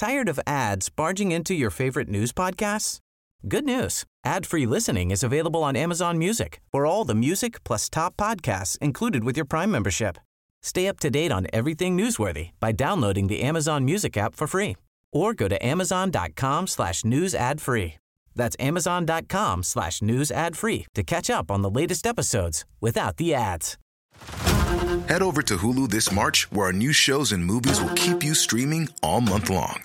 Tired of ads barging into your favorite news podcasts? Good news. Ad-free listening is available on Amazon Music for all the music plus top podcasts included with your Prime membership. Stay up to date on everything newsworthy by downloading the Amazon Music app for free or go to amazon.com slash news ad free. That's amazon.com slash news ad free to catch up on the latest episodes without the ads. Head over to Hulu this March, where our new shows and movies will keep you streaming all month long.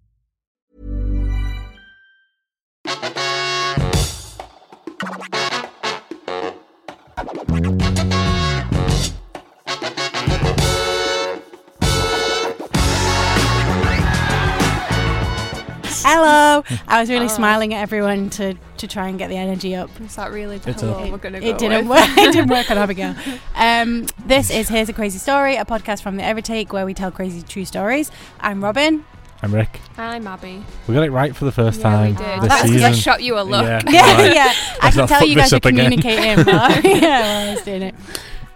Hello. I was really smiling at everyone to, to try and get the energy up. Is that really the It's hello a- we're going to go It didn't with? work. It didn't work on Abigail. Um, this is Here's a Crazy Story, a podcast from the Evertake where we tell crazy true stories. I'm Robyn. I'm Rik. I'm Abby. We got it right for the first yeah, time we did. this That's 'cause season. I shot you a look. Yeah, Yeah, right. yeah. I can tell you guys are communicating. While, yeah, while I was doing it.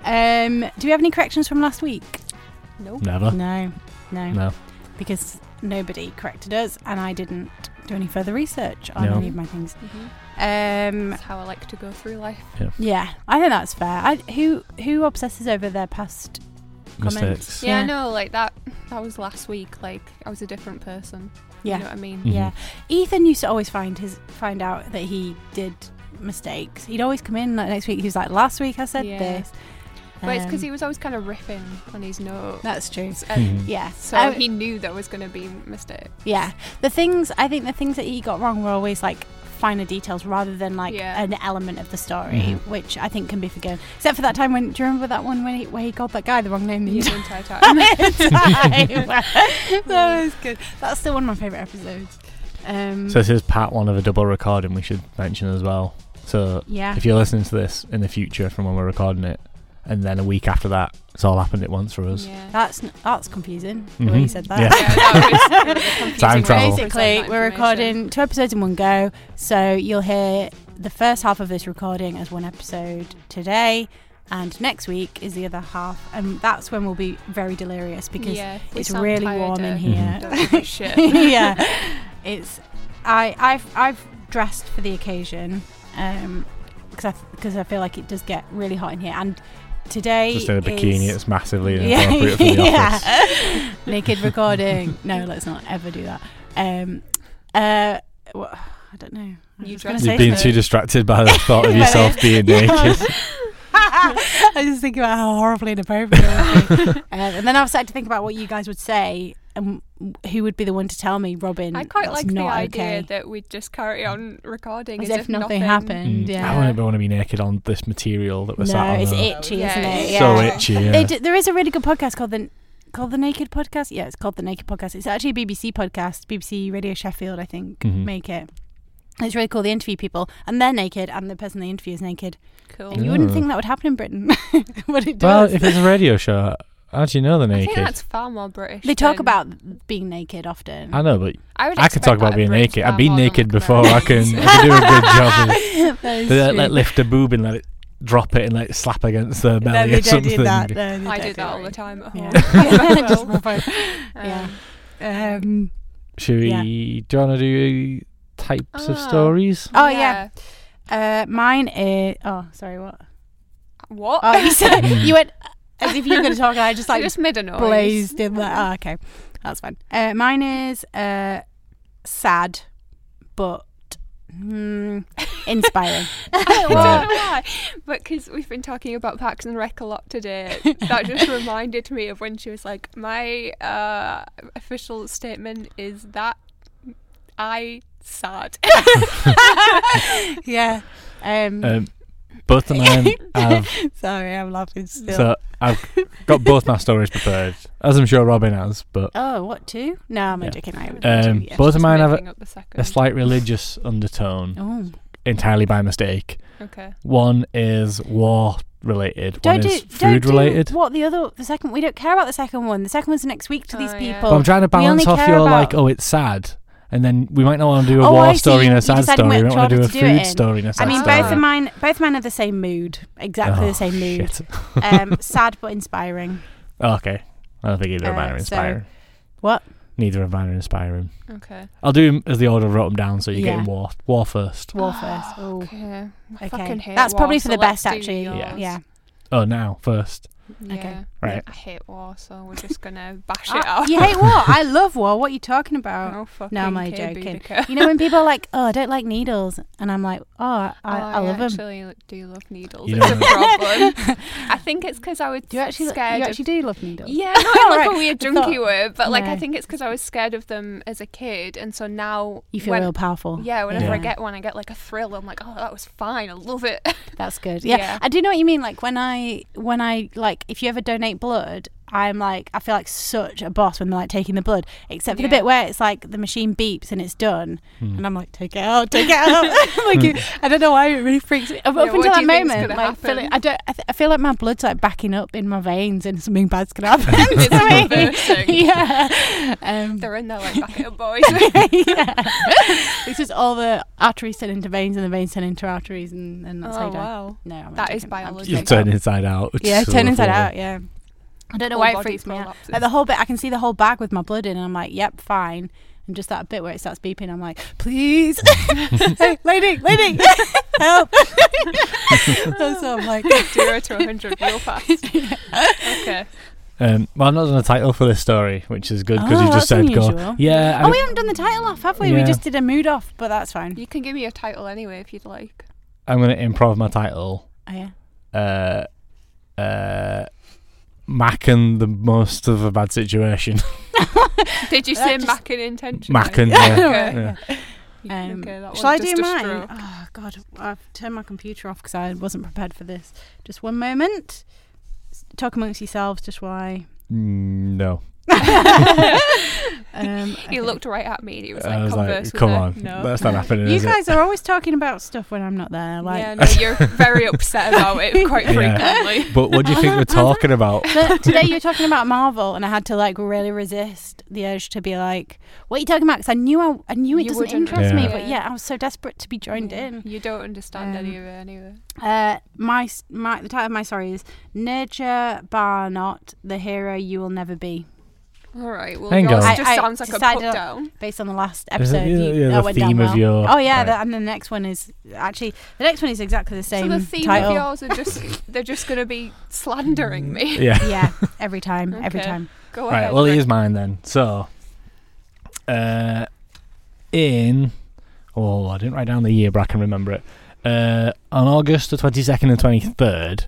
Um, do we have any corrections from last week? Nope. Never. No, no, No. because nobody corrected us, and I didn't do any further research on No. any of my things. Mhm. Um, That's how I like to go through life. yeah, I think that's fair. I, who who obsesses over their past comments? Mistakes. Yeah, Yeah. no, like that. That was last week. Like I was a different person. Yeah. You know what I mean? Mhm. Yeah, Ethan used to always find his find out that he did mistakes. He'd always come in like next week. He was like, "Last week I said Yeah. this." But it's because Um, he was always kind of riffing on his notes. That's true. And Mhm. Yeah. So I- he knew there was going to be mistakes. yeah. The things I think the things that he got wrong were always like finer details rather than like Yeah. an element of the story, Mhm. which I think can be forgiven. Except for that time when do you remember that one when he, where he called that guy the wrong name the The entire entire time. time? that was good. That's still one of my favourite episodes. Um, So this is part one of a double recording we should mention as well. So yeah. if you're listening to this in the future from when we're recording it, and then a week after that, it's all happened at once for us. yeah. That's n- that's confusing. The way you Mhm. said that. Yeah. yeah, that was confusing Time way to travel. present Basically, we're information. recording two episodes in one go, so you'll hear the first half of this recording as one episode today, and next week is the other half, and that's when we'll be very delirious because Yeah, we it's sound really tired, warm in here. don't give a shit. yeah, it's I I've I've dressed for the occasion, um, because I because I feel like it does get really hot in here, and today Just in a bikini, is- it's massively yeah, inappropriate for the office. yeah. Naked recording. No, let's not ever do that. Um, uh, wha- I don't know. I You just gonna dress say You've been too distracted by the thought of yourself being naked. I just think about how horribly inappropriate it would be. um, and then I've started to think about what you guys would say and who would be the one to tell me, Robyn. I quite that's like the not idea okay. that we'd just carry on recording as, as, if nothing, happened. Mm. Yeah. I wouldn't want to be naked on this material that we're sat no, on. it's though. itchy, Yeah, isn't it? Yeah. So itchy. Yeah. They d- there is a really good podcast called the called the Naked Podcast. Yeah, it's called the Naked Podcast. It's actually a BBC podcast. BBC Radio Sheffield, I think, Mhm. make it. It's really cool. They interview people, and they're naked, and the person they interview is naked. Cool. And you wouldn't think that would happen in Britain, but it does. well, does. if it's a radio show, how do you know they're I think that's far more British. they talk than- about being naked often. I know, but I, would I can expect talk about being Brits naked. far I've been more than, naked like, before. I can, I can do a good job. Of, That is they let, true. let lift a boob and let it drop it and let it slap against the no, belly they or don't something. do that. No, they I don't do that all the time at Yeah. home. Just Well, for yeah. um, Um, Should we? Yeah. Do you want to do types of Ah. stories? oh yeah. Uh, mine is. Oh, sorry. What? What? Oh, you said you went as if you're going to talk, and I just I like just made a noise. blazed in there. Oh, okay, that's fine. Uh, mine is uh, sad, but mm, inspiring. I don't know why, but because we've been talking about Parks and Rec a lot today, that just reminded me of when she was like, "My uh, official statement is that I sad." yeah. Um, Um, both of mine have. sorry, I'm laughing still. So I've got both my stories prepared, as I'm sure Robyn has. But oh, what two? No, I'm Yeah. joking. I would Um, do, yeah. both of mine have a, up the second. a slight religious undertone. Oh, entirely by mistake. Okay. One is war related. Don't one do is don't food do related. what the other the second we don't care about the second one. The second one's next week to these Oh, yeah. people. But I'm trying to We only balance off care your like, oh, it's sad, and then we might not want to do a Oh, war I see. story and a sad story. We which don't want to do a to do food in. story and a sad story. I mean, story. both of mine, both mine are the same mood, exactly Oh, the same mood. shit. Um, sad but inspiring. Oh, okay. I don't think either of mine Uh, are so- inspiring. What? Neither of mine are inspiring. Okay. I'll do 'em as the order I wrote them down, so you Yeah. get war. War first. War first. Oh, Okay. I okay. fucking hate That's war, probably for so the best, do actually. Yeah. Yeah. Oh, now first. Yeah. Okay. Right. I hate war, so we're just gonna bash Ah, it out. you hate war? I love war. What are you talking about? No fucking No, I'm only joking. Boudicca. You know when people are like, "Oh, I don't like needles," and I'm like, "Oh, I, Oh, I love them." actually do love needles. You it's a problem. I think it's because I was Do you actually? scared You of actually do love needles? Yeah, not in like Right. a weird I junky thought- way, but like I think it's because I was scared of them as a kid, and so now You feel when, real powerful. Yeah, whenever I get one, I get like a thrill. I'm like, oh, that was fine. I love it. That's good. Yeah. Yeah. I do know what you mean. Like when I when I like if you ever donate blood, I'm like I feel like such a boss when they're like taking the blood. Except for the bit where it's like the machine beeps and it's done, Hmm. and I'm like, take it out, take it out. like I don't know why it really freaks me. Up, Yeah, up until that moment, gonna like? I don't. I, th- I feel like my blood's like backing up in my veins and something bad's gonna happen. It's to me. reversing. yeah. Um, They're in there like back it up, boys. yeah. It's just all the arteries turn into veins and the veins turn into arteries, and, and that's how oh you die. wow. No, I'm That is joking. Biology. You making turn inside out. Yeah, to turn inside out. Yeah. I don't know why it freaks me out. Like the whole bit, I can see the whole bag with my blood in, and I'm like, "Yep, fine." And just that bit where it starts beeping, I'm like, "Please, hey, lady, lady, help!" so I'm like, Zero to 100 real fast. Okay. Um, well, I'm not done a title for this story, which is good because Oh, you just that's said go. unusual. Yeah. "Oh, I- we haven't done the title off, have we? We just did a mood off, but that's fine." You can give me a title anyway if you'd like. I'm going to improv my title. Oh yeah. Uh, uh, Mac and the most of a bad situation. Did you say just- Mackin intentionally? Mac and yeah. Okay. yeah. Um, Okay, shall I do mine? Oh God, I've turned my computer off because I wasn't prepared for this. Just one moment. Talk amongst yourselves, just why. Mm, no. Um, He okay. looked right at me and he was I like, was converse like, with come her. on, No. that's not happening. You is it? guys are always talking about stuff when I'm not there. Like yeah, no, you're very upset about it quite Yeah. frequently. But what do you think we're talking about? But today you're talking about Marvel, and I had to like really resist the urge to be like, "What are you talking about?" Because I knew I, I knew it You doesn't wouldn't- interest me, but yeah, I was so desperate to be joined Yeah, in. You don't understand Um, any of it anyway. Uh, my my the title of my story is Nurture Barnott, the hero you will never be. All right. Well, Hang yours on. just I- I sounds like a decided- put down. based on the last Is it- episode. yeah, you- yeah, that the went down theme of well. your- Oh yeah, right. the, and the next one is actually the next one is exactly the same So the theme title. of yours are just they're just going to be slandering me. Yeah. yeah, every time, every Okay. time. Go Right. ahead. Well, Rik. here's mine then. So, uh, in oh, I didn't write down the year, but I can remember it. Uh, on August the twenty second and twenty third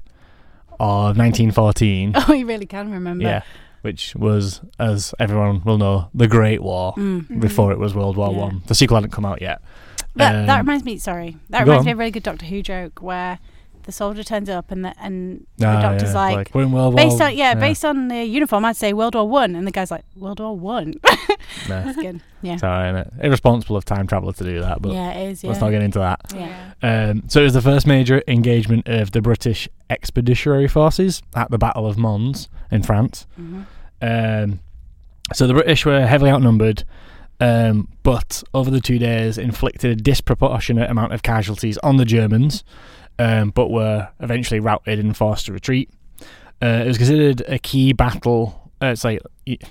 of nineteen fourteen. Oh, you really can remember. yeah, which was, as everyone will know, the Great War. Mm. Before it was World War Yeah. One, the sequel hadn't come out yet. That, that Um, reminds me. Sorry, that go reminds me of a really good Doctor Who joke where the soldier turns up and the and the ah, doctor's yeah, like, we're in World based War. on yeah, based on the uniform, I'd say World War One, and the guy's like World War One. Nah, That's good. Yeah, it's alright, innit? Irresponsible of time traveller to do that, but yeah, it is. Yeah. let's not get into that. Yeah. Um, so it was the first major engagement of the British Expeditionary Forces at the Battle of Mons in France. Mhm. Um, so the British were heavily outnumbered, um, but over the two days inflicted a disproportionate amount of casualties on the Germans, um, but were eventually routed and forced to retreat. Uh, it was considered a key battle. Uh, it's like it,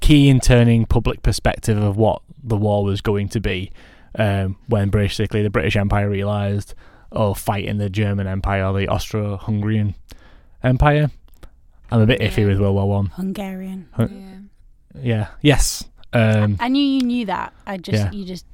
key in turning public perspective of what the war was going to be. Um, when basically the British Empire realised, oh, fighting the German Empire, or the Austro-Hungarian Empire. I'm a bit iffy Yeah. with World War One. Hungarian. Huh. Yeah. Yeah. Yes. Um, I knew you knew that. I just Yeah. you just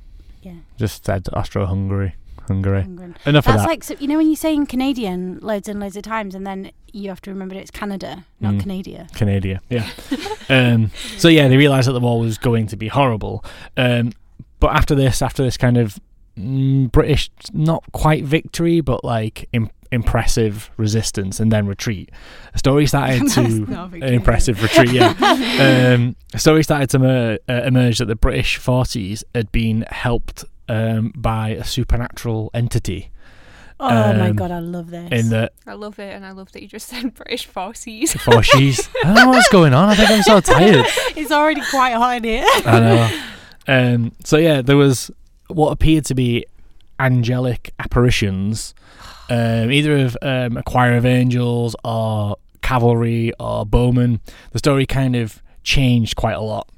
yeah. just said Austro-Hungary. Hungary. Hungarian. Enough of That's that. like so, you know when you say in Canadian loads and loads of times, and then you have to remember that it's Canada, not Mm. Canada. Canada. Yeah. um, so yeah, they realised that the war was going to be horrible. Um, but after this, after this kind of mm, British, not quite victory, but like im- impressive resistance and then retreat, a story started to not an impressive retreat. Yeah. um, a story started to emer- uh, emerge that the British forces had been helped um, by a supernatural entity. Oh my Um, god, I love this. In the I love it, and I love that you just said British forces. forties. I don't know what's going on. I think I'm so tired. it's already quite hot in here. I know. Um, so yeah, there was what appeared to be angelic apparitions, um, either of um, a choir of angels or cavalry or bowmen. The story kind of changed quite a lot.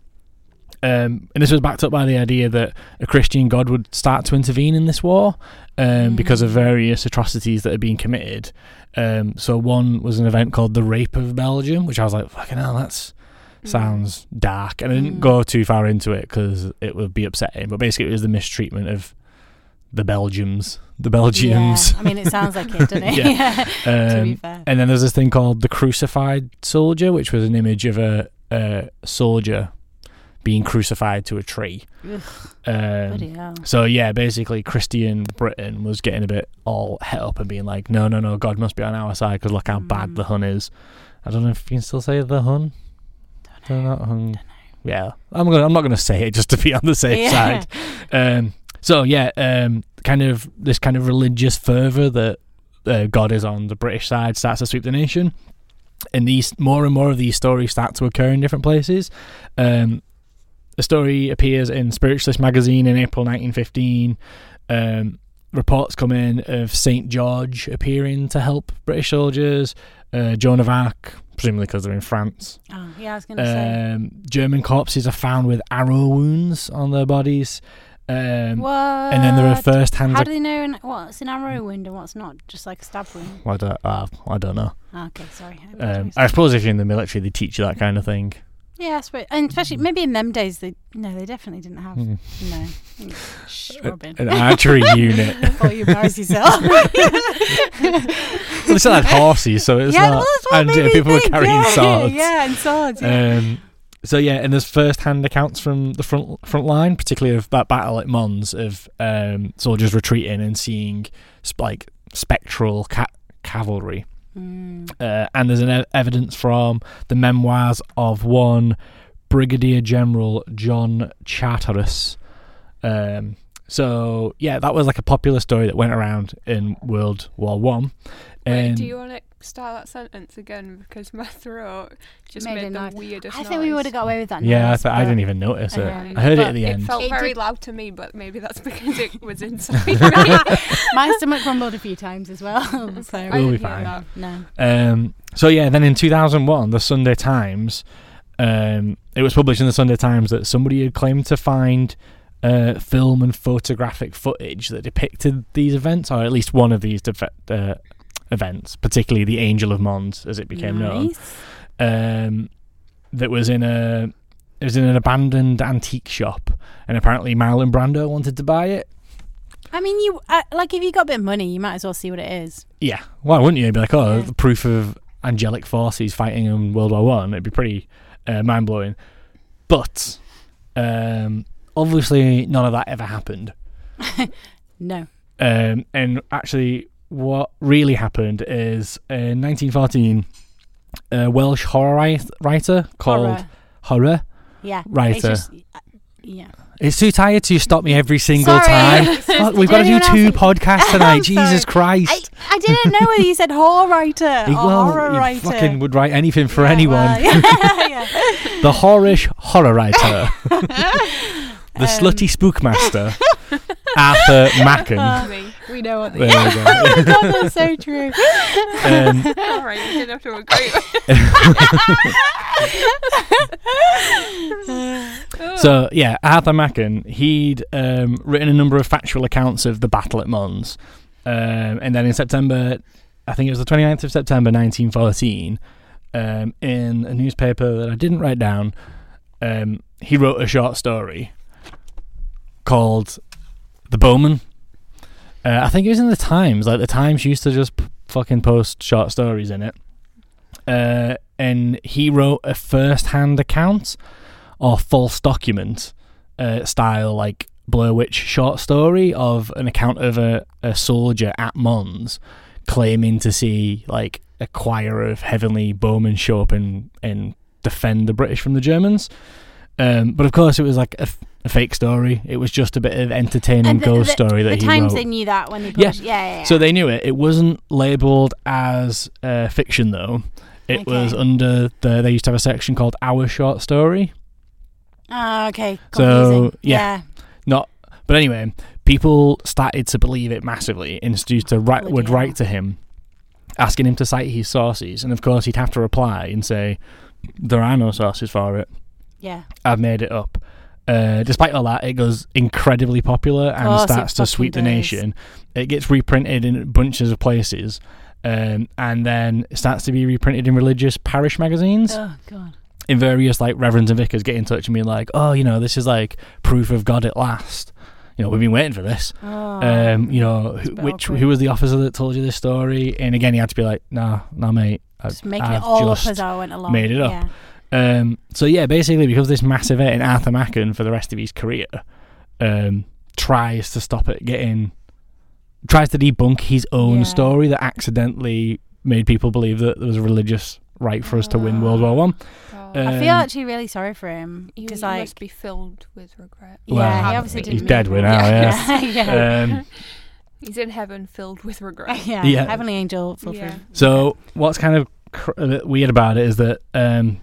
Um, and this was backed up by the idea that a Christian God would start to intervene in this war um, because of various atrocities that had been committed. Um, so one was an event called the Rape of Belgium, which I was like, "Fucking hell, that's sounds dark." And I didn't Mm. go too far into it because it would be upsetting. But basically, it was the mistreatment of the Belgians, the Belgians. Yeah, I mean, it sounds like it, doesn't it? Yeah. to be Um, fair. and then there's this thing called the crucified soldier, which was an image of a, a soldier being crucified to a tree. Um, bloody hell. so yeah, basically, Christian Britain was getting a bit all het up and being like, "No, no, no, God must be on our side because look how bad Mm. the Hun is." I don't know if you can still say the Hun. They're not Hun. Yeah, I'm gonna. I'm not gonna say it just to be on the safe Yeah. side. Um, so yeah, um, kind of this kind of religious fervor that uh, God is on the British side starts to sweep the nation, and these more and more of these stories start to occur in different places. Um, the story appears in Spiritualist magazine in April 1915. Um, reports come in of Saint George appearing to help British soldiers. Uh, Joan of Arc, presumably because they're in France. Oh, yeah, I was going to say. Um, German corpses are found with arrow wounds on their bodies. Um, what? and then there are first hand. How do they know an, what's an arrow wound and what's not? Just like a stab wound? I don't, uh, I don't know. Ah, okay, sorry. I Um. I suppose if you're in the military, they teach you that kind of thing. yeah, I suppose. And especially, maybe in them days, they no, they definitely didn't have. Mm. No. Mm, Shh, Robyn. An archery unit. Before you embarrass yourself. Well, they still had horses, so it's yeah, not. well, and uh, people think. were carrying yeah, swords. Yeah, and swords. Yeah. Um, so yeah, and there's first-hand accounts from the front front line, particularly of that battle at Mons, of um, soldiers retreating and seeing sp- like spectral ca- cavalry. Mm. Uh, and there's an e- evidence from the memoirs of one Brigadier General John Charteris. Um, so yeah, that was like a popular story that went around in World War One. Wait, do you want to start that sentence again? Because my throat just Made made, a the noise. weirdest I think we would have got away with that. yeah, I, noise, th- I didn't even notice it. Um, I heard it at the It end. It felt It very loud to me, but maybe that's because it was inside me. My stomach rumbled a few times as well. so I We'll be fine. no. Um, so yeah, then in 2001, the Sunday Times, um, it was published in the Sunday Times that somebody had claimed to find uh, film and photographic footage that depicted these events, or at least one of these defe- uh, events, particularly the Angel of Mons, as it became known. Um, that was in a it was in an abandoned antique shop, and apparently Marlon Brando wanted to buy it. I mean, you uh, like if you got a bit of money, you might as well see what it is. Yeah, why wouldn't you? You'd be like, oh, Yeah. the proof of angelic forces fighting in World War One. It'd be pretty uh, mind blowing. But um, obviously, none of that ever happened. No. Um, and actually, what really happened is in 1914, a Welsh horror writer called Horror. Horror. Yeah. Writer. It's just, uh, yeah. It's too tired to stop me every single Sorry. time. We've got to do two podcasts tonight. Jesus sorry. Christ. I, I didn't know whether you said horror writer He- or well, horror writer. fucking would write anything for Yeah, anyone. well, yeah, yeah. the horish horror writer, the Um, slutty spookmaster, Arthur Machen. Me. We know what the. There we oh go. my god, that's so true. Um, All right, you didn't have to agree. so yeah, Arthur Machen, he'd um, written a number of factual accounts of the battle at Mons, um, and then in September, I think it was the 29th of September 1914, um, in a newspaper that I didn't write down, um, he wrote a short story called "The Bowmen." Uh, I think it was in the Times. Like the Times used to just p- fucking post short stories in it. Uh, and he wrote a first-hand account or false document uh, style, like Blair Witch short story of an account of a, a soldier at Mons claiming to see like a choir of heavenly bowmen show up and, and defend the British from the Germans. Um, but of course, it was like a, f- a fake story. It was just a bit of entertaining the- ghost the- story that the he Times wrote. they knew that when they Yeah. published. Yeah, yeah. yeah. So they knew it. It wasn't labelled as uh, fiction though. It was under the. They used to have a section called Our Short Story. Ah, okay. So, Confusing. yeah. Not. But anyway, people started to believe it massively and used to write, would write to him, asking him to cite his sources, and of course he'd have to reply and say, "There are no sources for it. Yeah. I've made it up." Uh, despite all that, it goes incredibly popular and it starts to sweep the nation. It gets reprinted in bunches of places, um, and then starts to be reprinted in religious parish magazines. Oh god. In various like reverends and vicars get in touch and be like, "Oh, you know, this is like proof of God at last." You know, we've been waiting for this. Oh. Um, you know, who, which awkward. who was the officer that told you this story? And again, he had to be like, "Nah, nah, mate, I- just making I've it all up as I went along. made it up." Yeah. Um, so yeah, basically because this massive hit in Arthur Machen for the rest of his career um, tries to stop it getting, tries to debunk his own Yeah. story that accidentally made people believe that there was a religious right for us to win World War One. God. Uh, I feel Um, actually really sorry for him you, because you like must be filled with regret. yeah, Well, he obviously didn't. He's dead mean now, that. yes. yeah. Um, He's in heaven filled with regret. yeah. Yeah. Heavenly angel full Yeah. So what's kind of cr- a bit weird about it is that um,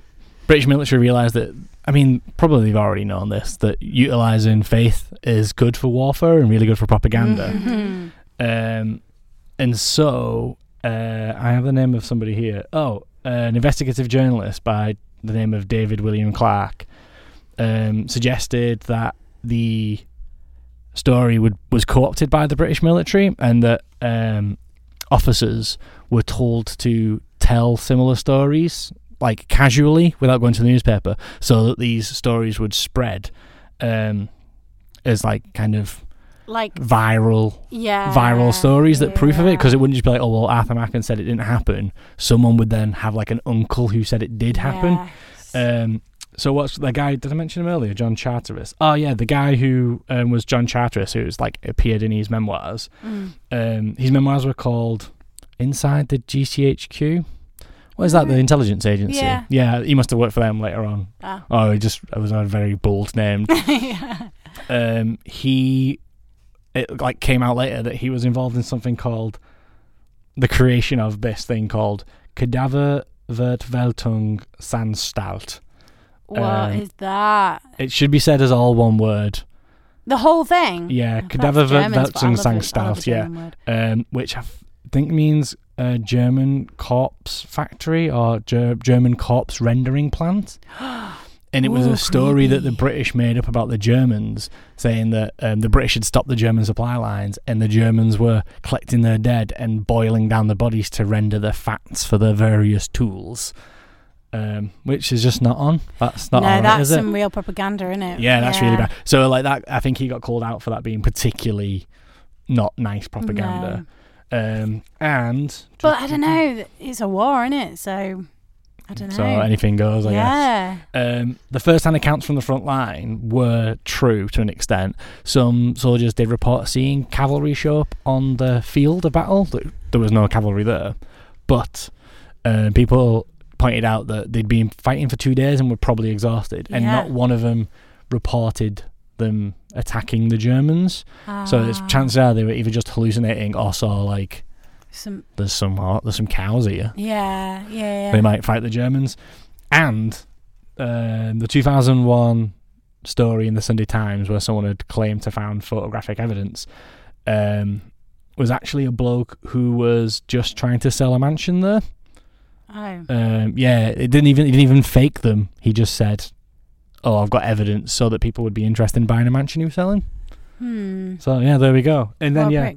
British military realised that. I mean, probably they've already known this that utilising faith is good for warfare and really good for propaganda. Mhm. Um, and so uh, I have the name of somebody here. Oh, an investigative journalist by the name of David William Clark um, suggested that the story would was co-opted by the British military and that um, officers were told to tell similar stories like casually without going to the newspaper so that these stories would spread um, as like kind of Like viral yeah. viral stories that proof of it because it wouldn't just be like, oh well, Arthur Machen said it didn't happen. Someone would then have like an uncle who said it did happen. Yes. Um, so what's the guy? Did I mention him earlier? John Charteris. Oh yeah, the guy who um, was John Charteris, who's like appeared in his memoirs. Mm. Um, his memoirs were called "Inside the GCHQ." What is that? The intelligence agency. Yeah. Yeah, he must have worked for them later on. Ah. Oh, he just it was a very bold name. yeah. um, he it like came out later that he was involved in something called the creation of this thing called Cadaver Vertveltung Sandstalt. What is Um, that? It should be said as all one word. The whole thing. Yeah, Oh, Cadaver that's German, but I Vertveltung love it. I love a Sandstalt. Yeah, um, which I f- think means uh, German corpse factory or Ger- German corpse rendering plant. And it was Ooh, a story that the. British made up about the Germans, saying that um, the British had stopped the German supply lines and the Germans were collecting their dead and boiling down the bodies to render the fats for their various tools. Um, which is just not on. That's not no, on, that's it? some real propaganda, isn't it? Yeah, that's really bad. So like that, I think he got called out for that being particularly not nice propaganda. Um, and But I don't know. It's a war, isn't it? So I don't know. So anything goes, I yeah. guess. Um, the first-hand accounts from the front line were true to an extent. Some soldiers did report seeing cavalry show up on the field of battle. Th- There was no cavalry there, but uh, people pointed out that they'd been fighting for two days and were probably exhausted, and Yeah. not one of them reported them attacking the Germans. So it's Ah, chances are they were either just hallucinating or saw like some. there's some there's some cows here. Yeah, yeah, yeah. They might fight the Germans. And uh, the 2001 story in the Sunday Times where someone had claimed to found photographic evidence um, was actually a bloke who was just trying to sell a mansion there. Oh. Um, yeah, it didn't even he didn't even fake them. He just said, "Oh, I've got evidence," so that people would be interested in buying a mansion he was selling. Hmm. So yeah, there we go. And then What a yeah,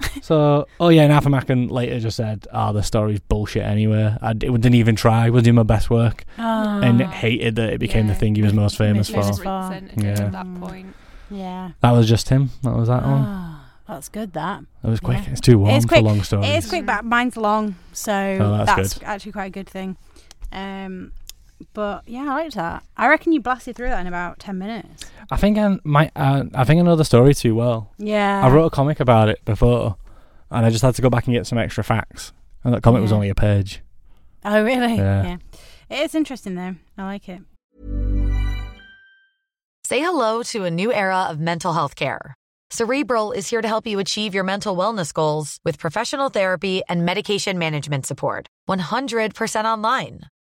so, oh yeah, and Arthur Machen later just said, "Oh, the story's bullshit anyway. I d- didn't even try. Was doing my best work, Oh. and hated that it became the thing he was most famous Famous for. for. Yeah. at that point. Yeah. That was just him. That was that one. Oh, that's good. That It was quick. yeah. It's too warm It's for quick. long stories. it is quick, but mine's long, so Oh, that's that's, actually quite a good thing. Um, but yeah, I liked that. I reckon you blasted through that in about ten minutes. I think I might. Uh, I think I know the story too well. Yeah. I wrote a comic about it before, and I just had to go back and get some extra facts. And that comic was only a page. Oh really? Yeah. It is interesting though. I like it. Say hello to a new era of mental health care. Cerebral is here to help you achieve your mental wellness goals with professional therapy and medication management support. 100% online.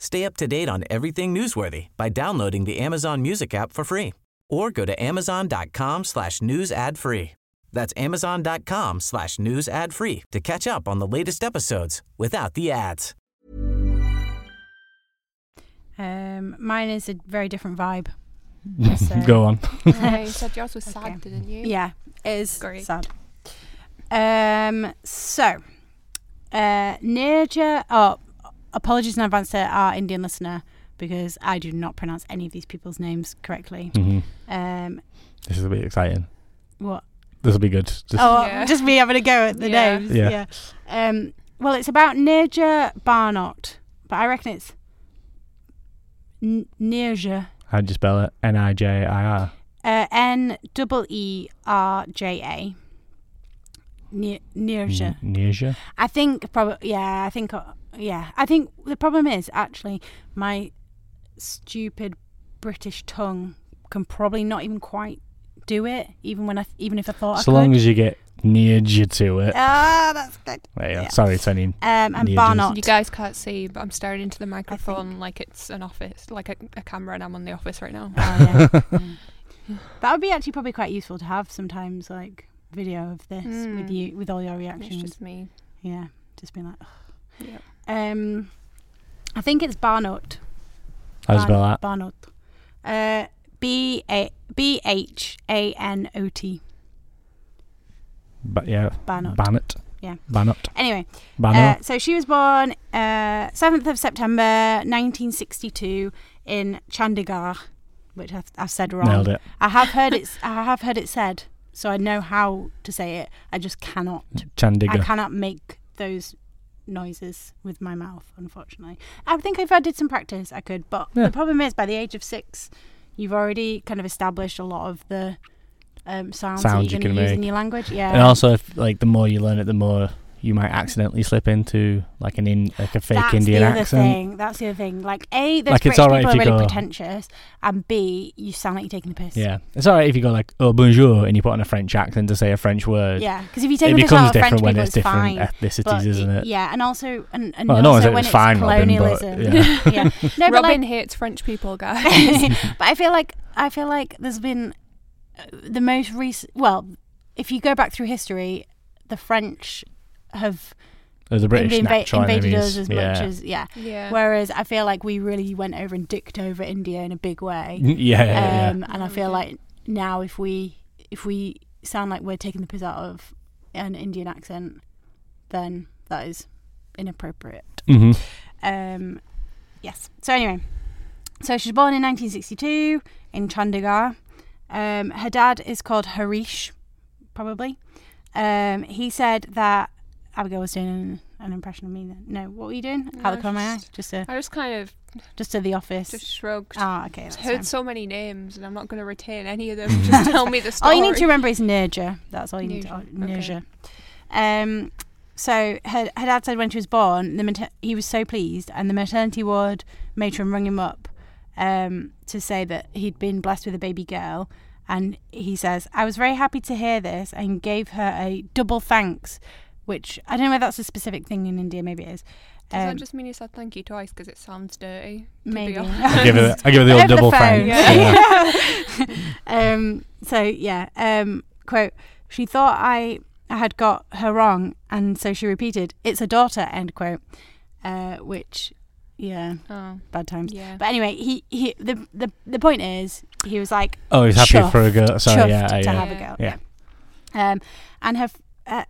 Stay up to date on everything newsworthy by downloading the Amazon Music app for free or go to amazon.com slash news ad free. That's amazon.com slash news ad free to catch up on the latest episodes without the ads. Um, mine is a very different vibe. So- Go on. Yeah, you said yours was sad, didn't you? Yeah, it is Great. sad. Um, so, uh, Nirja, oh, apologies in advance to our Indian listener because I do not pronounce any of these people's names correctly. hmm Um, This will be exciting. what? This will be good. Just, oh, Yeah. just me having a go at the Yeah. names. Yeah. Yeah. Um, well, it's about Neerja Barnot, but I reckon it's N- Neerja. How'd you spell it? N I J I R. Uh, N double E R J A. Ni- Neerja. Neerja. I think probably yeah. I think uh, yeah. I think the problem is actually my stupid British tongue can probably not even quite do it, even when I even if I thought So I long could. as you get Neerja to it. ah, that's good. There you go. yeah. Sorry, Tony. Um, and Neerjas. Barnot. You guys can't see, but I'm staring into the microphone like it's an office, like a, a camera, and I'm on the office right now. Oh, yeah. Mm. That would be actually probably quite useful to have sometimes, like video of this with Mm. you with all your reactions. It's reactions. just me. Yeah, just being like, Yep. Um, I think it's Barnot. How'd you spell that? Barnot. Uh, B A B H A N O T. But yeah. Barnot. Bannock. Yeah. Bannock. Anyway, Bannock. uh, so she was born uh, 7th of September 1962 in Chandigarh, which I've, I've said wrong. Nailed it. I have heard it. I have heard it said, so I know how to say it. I just cannot. I cannot make those noises with my mouth. Unfortunately, I think if I did some practice, I could. But Yeah. the problem is, by the age of six, you've already kind of established a lot of the um, sounds, Sounds that you you're can going to use make. in your language. Yeah, And also, if like the more you learn it, the more you might accidentally slip into like an in like a fake That's Indian the other accent. thing. That's the other thing. Like a, those Like, it's British alright people if are really go- pretentious, and b, you sound like you're taking the piss. Yeah, it's alright if you go like "oh bonjour" and you put on a French accent to say a French word. yeah. Because if you take it the piss out becomes of different French when people, it's different fine. ethnicities, But isn't it? Yeah, and also and, and Well, no also said it when it's fine, Robyn, but, colonialism. yeah. yeah. No, but Robyn like, hates French people, guys. but I feel like I feel like there's been uh, the most recent. Well, if you go back through history, the French have There's a British inva- natural invaded us as yeah. much as yeah. yeah. Whereas I feel like we really went over and dicked over India in a big way. yeah, yeah, yeah. Um, and I feel like now if we if we sound like we're taking the piss out of an Indian accent, then that is inappropriate. hmm Um, yes. So anyway, so she was born in 1962 in Chandigarh. Um, her dad is called Harish, probably. Um, he said that Abigail was doing an, an impression of me. Then. No, what were you doing? No, Out the corner of my eye, just- to I just kind of just to the office. just shrugged. Ah, okay. I've heard fine. so many names, and I'm not going to retain any of them. Just tell me the story. All you need to remember is Neerja. That's all you need to Neerja, Neerja. okay. Um, so her, her dad said when she was born, the mater- he was so pleased, and the maternity ward matron rung him up um, to say that he'd been blessed with a baby girl. And he says, I was very happy to hear this and gave her a double thanks, which I don't know whether that's a specific thing in India, maybe it is. Does Um, that just mean you said thank you twice because it sounds dirty? to be Maybe. honest? I give it, I give it the old Over the double phone, thanks. yeah. Yeah. um, so yeah, um, quote, she thought I I had got her wrong, and so she repeated, "It's a daughter." End quote. Uh, which, yeah, Oh, bad times. yeah. But anyway, he, he the, the the point is, he was like Oh, he's happy for a girl. Sorry, chuffed yeah, to yeah. have a Yeah. girl. Yeah. Yeah. Um, and her uh,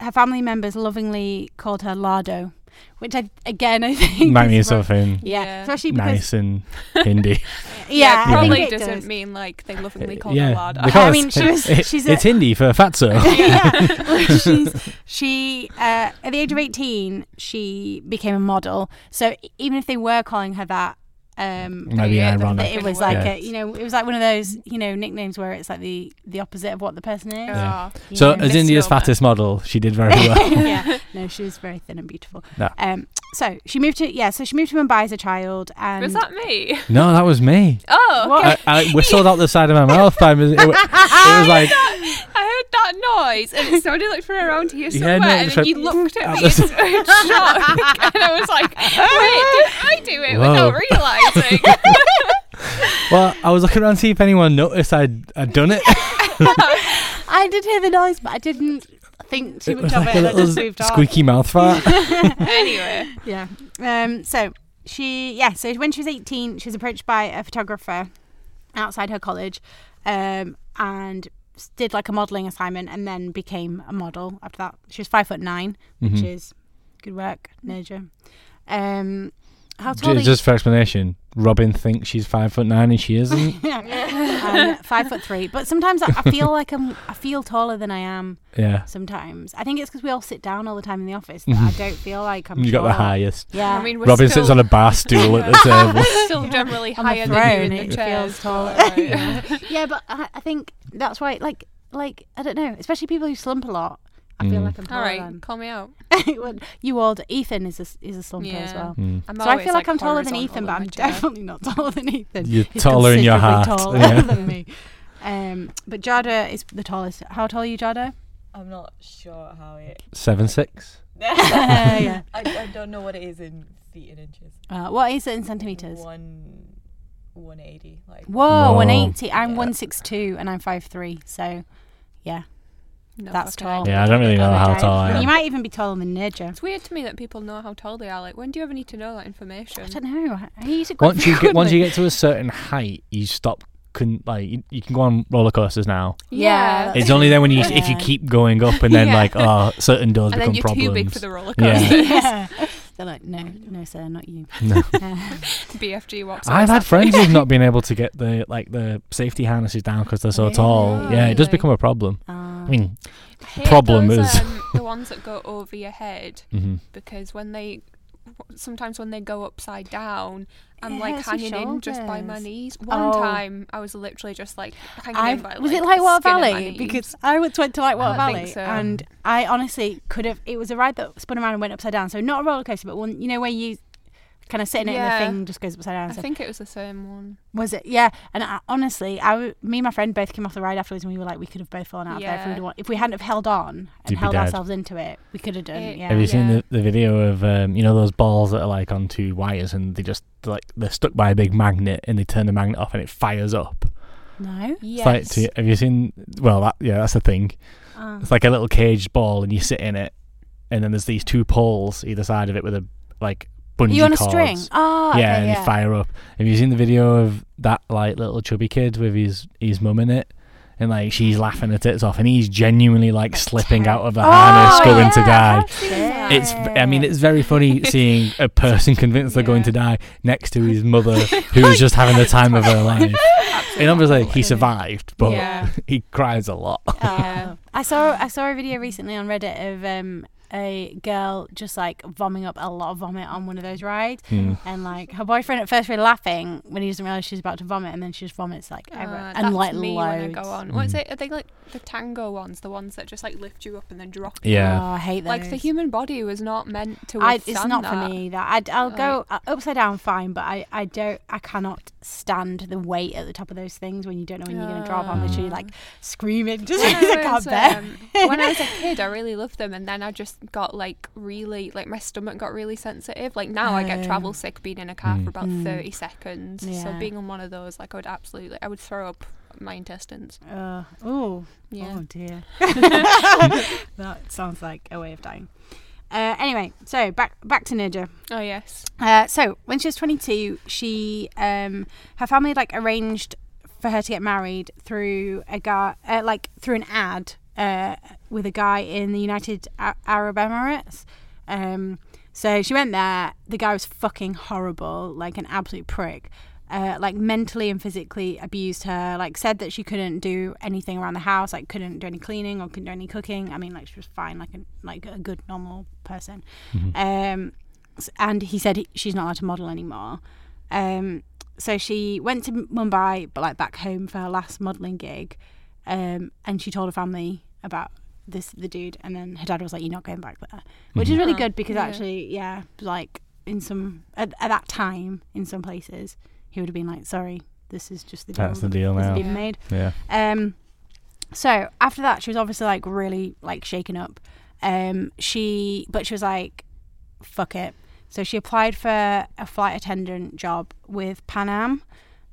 her family members lovingly called her Lardo, which I again I think Might mean wrong. something Yeah, Yeah. especially because nice and Hindi. yeah, I think probably it doesn't does. mean like they lovingly call yeah, her Lardo. they call I mean, she was- it- she's a- it's Hindi for fatso. yeah. Well, she's, she uh, at the age of 18 she became a model so even if they were calling her that um Maybe Yeah, ironic. it was like Yeah. a you know it was like one of those you know nicknames where it's like the the opposite of what the person is Yeah. So, know? as India's Misnomer. fattest model, she did very well. yeah no she was very thin and beautiful No. um so she moved to yeah so she moved to Mumbai as a child and Was that me? no, that was me. Oh, okay. I, I whistled out the side of my mouth. By mis- it, it was like I heard that noise and it sounded like from around here Yeah, somewhere, no, and it's then like- you looked at At me the in shock, and I was like, "Wait, did I do it Whoa. without realizing?" well, I was looking around to see if anyone noticed I'd I'd done it. I did hear the noise but I didn't think too it much was of like it a and I just little moved on squeaky mouth fart. anyway, Yeah. Um. So she, yeah. So when she was eighteen, she was approached by a photographer outside her college, um, and did like a modelling assignment, and then became a model after that. She was five foot 9 which Mhm. is good work, Naja. Um. How tall are you? Just for explanation, Robyn thinks she's five foot nine and she isn't. I'm five foot three, but sometimes I, I feel like I'm. I feel taller than I am. yeah, Sometimes I think it's because we all sit down all the time in the office that I don't feel like I'm. you got the highest. Yeah. I mean, Robyn still, sits on a bar stool at the table. still generally On the higher than throne, you in the it feels taller. but, uh, yeah, but I, I think that's why, like, like I don't know, especially people who slump a lot. I feel Mm. like I'm All taller right, than. call me out. Well, you old Ethan is a s- is a slumper as well. Mm. So I feel like, I'm taller than Ethan, but I'm chair. definitely not taller than Ethan. You're He's taller in your considerably heart. taller Yeah. than me. Um, but Jada is the tallest. How tall are you, Jada? I'm not sure how it. Seven six. yeah. I, I don't know what it is in feet and inches. Uh, what is it in centimeters? One, one eighty. Like Whoa, Whoa. 180. I'm Yeah. 162 and I'm 5'3. So, yeah, No that's tall. idea. Yeah, I don't really know how tall I am. You might even be taller than Nidja. It's weird to me that people know how tall they are. Like, when do you ever need to know that information? I don't know. I use it Once you get once you get to a certain height, you stop. Can like you, you can go on roller coasters now. Yeah, It's only then when you if you keep going up and then Yeah. like oh certain doors and then become you're problems. too big for the roller Yeah. coaster. yeah. They're like, no, no, sir, not you. No. BFG walks. I've away had friends who've not been able to get the like the safety harnesses down because they're so tall. Yeah, it does become a problem. uh, I mean, I problem those, is- um, the ones that go over your head mhm. because when they sometimes when they go upside down I'm It like hanging in just by my knees. One Oh. time I was literally just like hanging I in by was like, it like the Water skin of my Valley because I went went to like Water I think Valley so. and I honestly could have. It was a ride that spun around and went upside down. So not a roller coaster, but one you know where you kind of sitting in it Yeah. and the thing just goes upside down. I So think it was the same one. was it? Yeah. And I, honestly, I w- me and my friend both came off the ride afterwards and we were like, we could have both fallen out of there if we want. If we hadn't have held on and You'd held ourselves into it, we could have done. It- yeah. Have you seen Yeah. the, the video of um, you know those balls that are like on two wires and they just like they're stuck by a big magnet and they turn the magnet off and it fires up. no. Yes. Like to, have you seen? Well, that yeah, that's the thing. Uh, It's like a little caged ball and you sit in it, and then there's these two poles either side of it with a like bungee you on a cords. string? Oh, yeah, okay, and yeah. they fire up. Have you seen the video of that like little chubby kid with his his mum in it? And like she's laughing her tits off, and he's genuinely like slipping out of the Oh, harness, going yeah, to die. have seen that. It's, I mean, it's very funny seeing a person convinced they're going to die next to his mother, who's just having the time of her life. And obviously, he survived, but Yeah. he cries a lot. Oh. I saw I saw a video recently on Reddit of um a girl just like vomiting up a lot of vomit on one of those rides. Hmm. And like her boyfriend at first really laughing when he doesn't realize she's about to vomit, and then she just vomits like Uh, everywhere that's and like me loads. when I go on. What is Mm. it? Are they like the tango ones? The ones that just like lift you up and then drop. Oh, you? Yeah. I hate those. Like the human body was not meant to I, it's not that. for me. That I'd, I'll go uh, upside down fine, but I, I don't I cannot stand the weight at the top of those things when you don't know when you're going to drop. I'm literally like screaming just when, because I I can't was, bear. um, when I was a kid, I really loved them, and then I just got like really, like my stomach got really sensitive. Like now, I get Oh. travel sick being in a car Mm. for about Mm. thirty seconds. So being on one of those, like I would absolutely, I would throw up my intestines. Uh, oh, Yeah. oh dear. that sounds like a way of dying. Uh, anyway, so back back to Nidja. Oh yes. Uh, so when she was 22, she um, her family like arranged for her to get married through a guy, uh, like through an ad uh, with a guy in the United Arab Emirates. Um, so she went there. The guy was fucking horrible, like an absolute prick. Uh, like mentally and physically abused her. Like said that she couldn't do anything around the house. Like couldn't do any cleaning or couldn't do any cooking. I mean, like she was fine, like a like a good normal person. Um, and he said he, she's not allowed to model anymore. Um, so she went to Mumbai, but like back home for her last modeling gig. Um, and she told her family about this the dude, and then her dad was like, "You're not going back there," which is really Oh, good because yeah. actually, yeah, like in some at, at that time in some places, he would have been like, "Sorry, this is just the deal That's the deal that's now. been made." Yeah. Um, so after that, she was obviously like really like shaken up. Um, she, but she was like, "Fuck it." So she applied for a flight attendant job with Pan Am,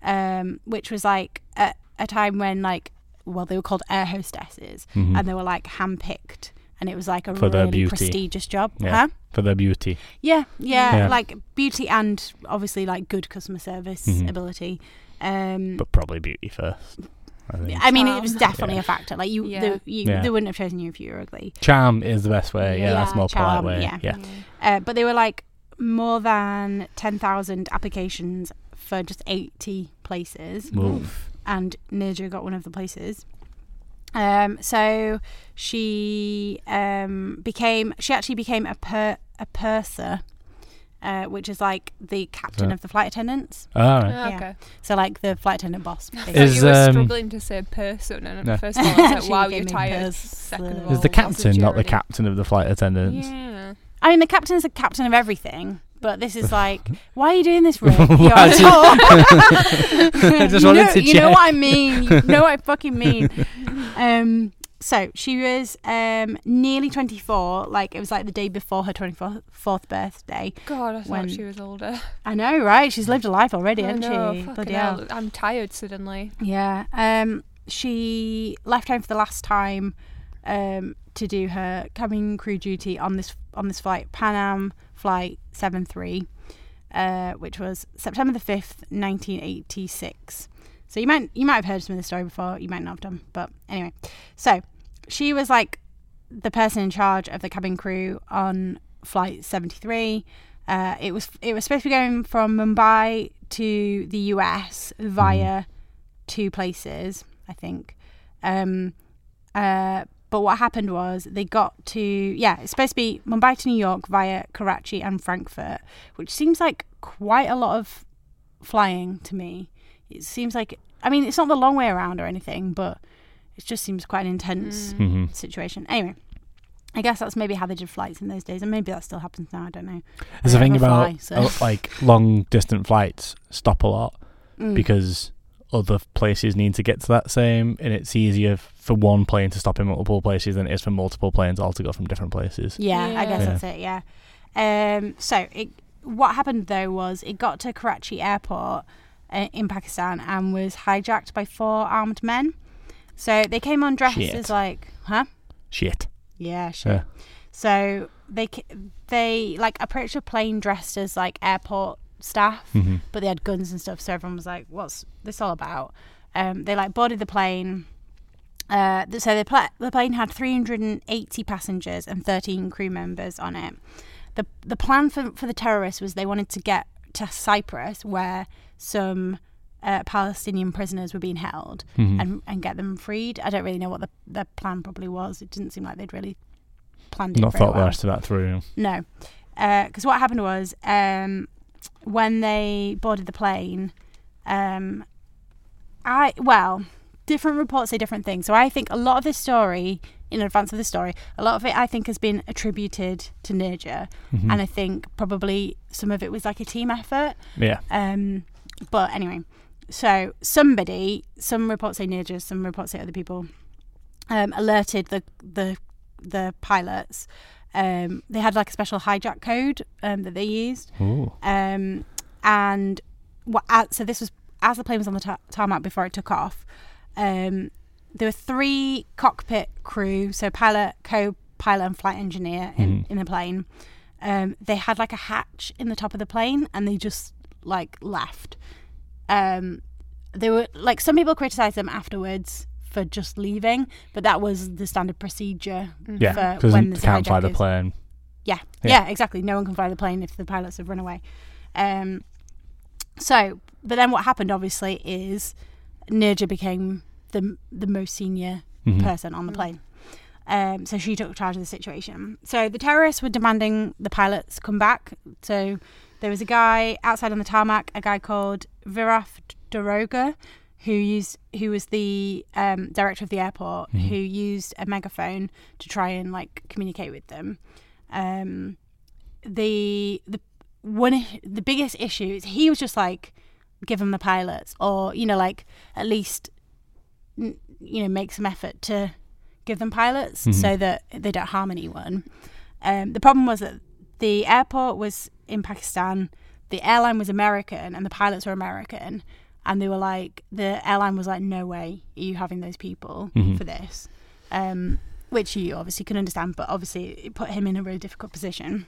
um, which was like a, a time when like, well, they were called air hostesses, Mhm. and they were like handpicked, and it was like a For really beauty. prestigious job. Yeah. Huh? For their beauty. Yeah, yeah, Yeah. like beauty and obviously like good customer service Mhm. ability. Um, But probably beauty first. I think. I mean, it was definitely Yeah. a factor. Like you, Yeah. they, you Yeah. they wouldn't have chosen you if you were ugly. Charm is the best way. Yeah, that's Yeah, more polite way. yeah. yeah. Uh, but they were like more than ten thousand applications for just eighty places, Oof. And Neerja got one of the places. Um, so she um, became she actually became a per a purser, uh, which is like the captain of the flight attendants. All right. Oh, Yeah. okay. So like the flight attendant boss. Basically. Is, you were um, struggling to say person, and No. first of all, I was like, "Wow, you're tired." Second of all, Is the captain not the captain of the flight attendants? Yeah. I mean, the captain's the captain of everything, but this is like, why are you doing this, Rik? Why You're did- I just you know, to You know what I mean. You know what I fucking mean. Um, so she was um nearly 24. Like it was like the day before her 24th birthday. God, I thought When- she was older. I know, right? She's lived a life already, I hasn't know, she? fucking Bloody hell. hell. I'm tired suddenly. Yeah. Um, she left home for the last time um, to do her cabin crew duty on this on this flight, Pan Am flight 73, uh, which was September the fifth, nineteen eighty six. So you might you might have heard some of the story before, you might not have done, but anyway. So she was like the person in charge of the cabin crew on flight seventy three. Uh, it was it was supposed to be going from Mumbai to the US via two places, I think. Um, uh, but what happened was they got to yeah, it's supposed to be Mumbai to New York via Karachi and Frankfurt, which seems like quite a lot of flying to me. It seems like I mean it's not the long way around or anything, but it just seems quite an intense hmm situation. Anyway. I guess that's maybe how they did flights in those days, and maybe that still happens now. I don't know. There's a thing about fly, so- like long distance flights stop a lot Mm. because other places need to get to that same, and it's easier for one plane to stop in multiple places than it is for multiple planes all to go from different places. Yeah, I guess Yeah. that's it. Yeah. Um. So it, what happened though was it got to Karachi airport uh, in Pakistan and was hijacked by four armed men. So they came on dressed Shit. as like, huh? Shit. Yeah, shit. Yeah. So they they like approached a plane dressed as like airport staff, hmm but they had guns and stuff. So everyone was like, "What's this all about?" Um, they like boarded the plane. Uh, so the, pla- the plane had 380 passengers and 13 crew members on it. the The plan for for the terrorists was they wanted to get to Cyprus, where some uh, Palestinian prisoners were being held, Mhm. and and get them freed. I don't really know what the the plan probably was. It didn't seem like they'd really planned it. Not thought the rest of that through. No, because what happened was um, when they boarded the plane, um, I well, different reports say different things. So I think a lot of this story, in advance of the story, a lot of it I think has been attributed to Neerja, Mhm. and I think probably some of it was like a team effort. yeah. Um, but anyway, so somebody, some reports say Neerja, some reports say other people, um, alerted the the the pilots. Um, they had like a special hijack code um, that they used, um, and what? So this was as the plane was on the ta- tarmac before it took off. Um, there were three cockpit crew, so pilot, co-pilot, and flight engineer in, Mhm. in the plane. Um, they had like a hatch in the top of the plane, and they just like left. Um, they were like some people criticized them afterwards for just leaving, but that was the standard procedure Yeah, for because when they there's can't fly the hijackers. plane. Yeah, Yeah. yeah, exactly. No one can fly the plane if the pilots have run away. Um, so, but then what happened, obviously, is Neerja became the the most senior Mhm. person on the plane. Um, so she took charge of the situation. So the terrorists were demanding the pilots come back. So there was a guy outside on the tarmac, a guy called Viraf Daroga, who used who was the um, director of the airport, Mhm. who used a megaphone to try and like communicate with them. Um, the the one the biggest issue is he was just like give them the pilots or you know like at least you know make some effort to give them pilots Mhm. so that they don't harm anyone um, the problem was that the airport was in pakistan the airline was american and the pilots were american and they were like the airline was like no way are you having those people Mhm. for this um, which you obviously can understand but obviously it put him in a really difficult position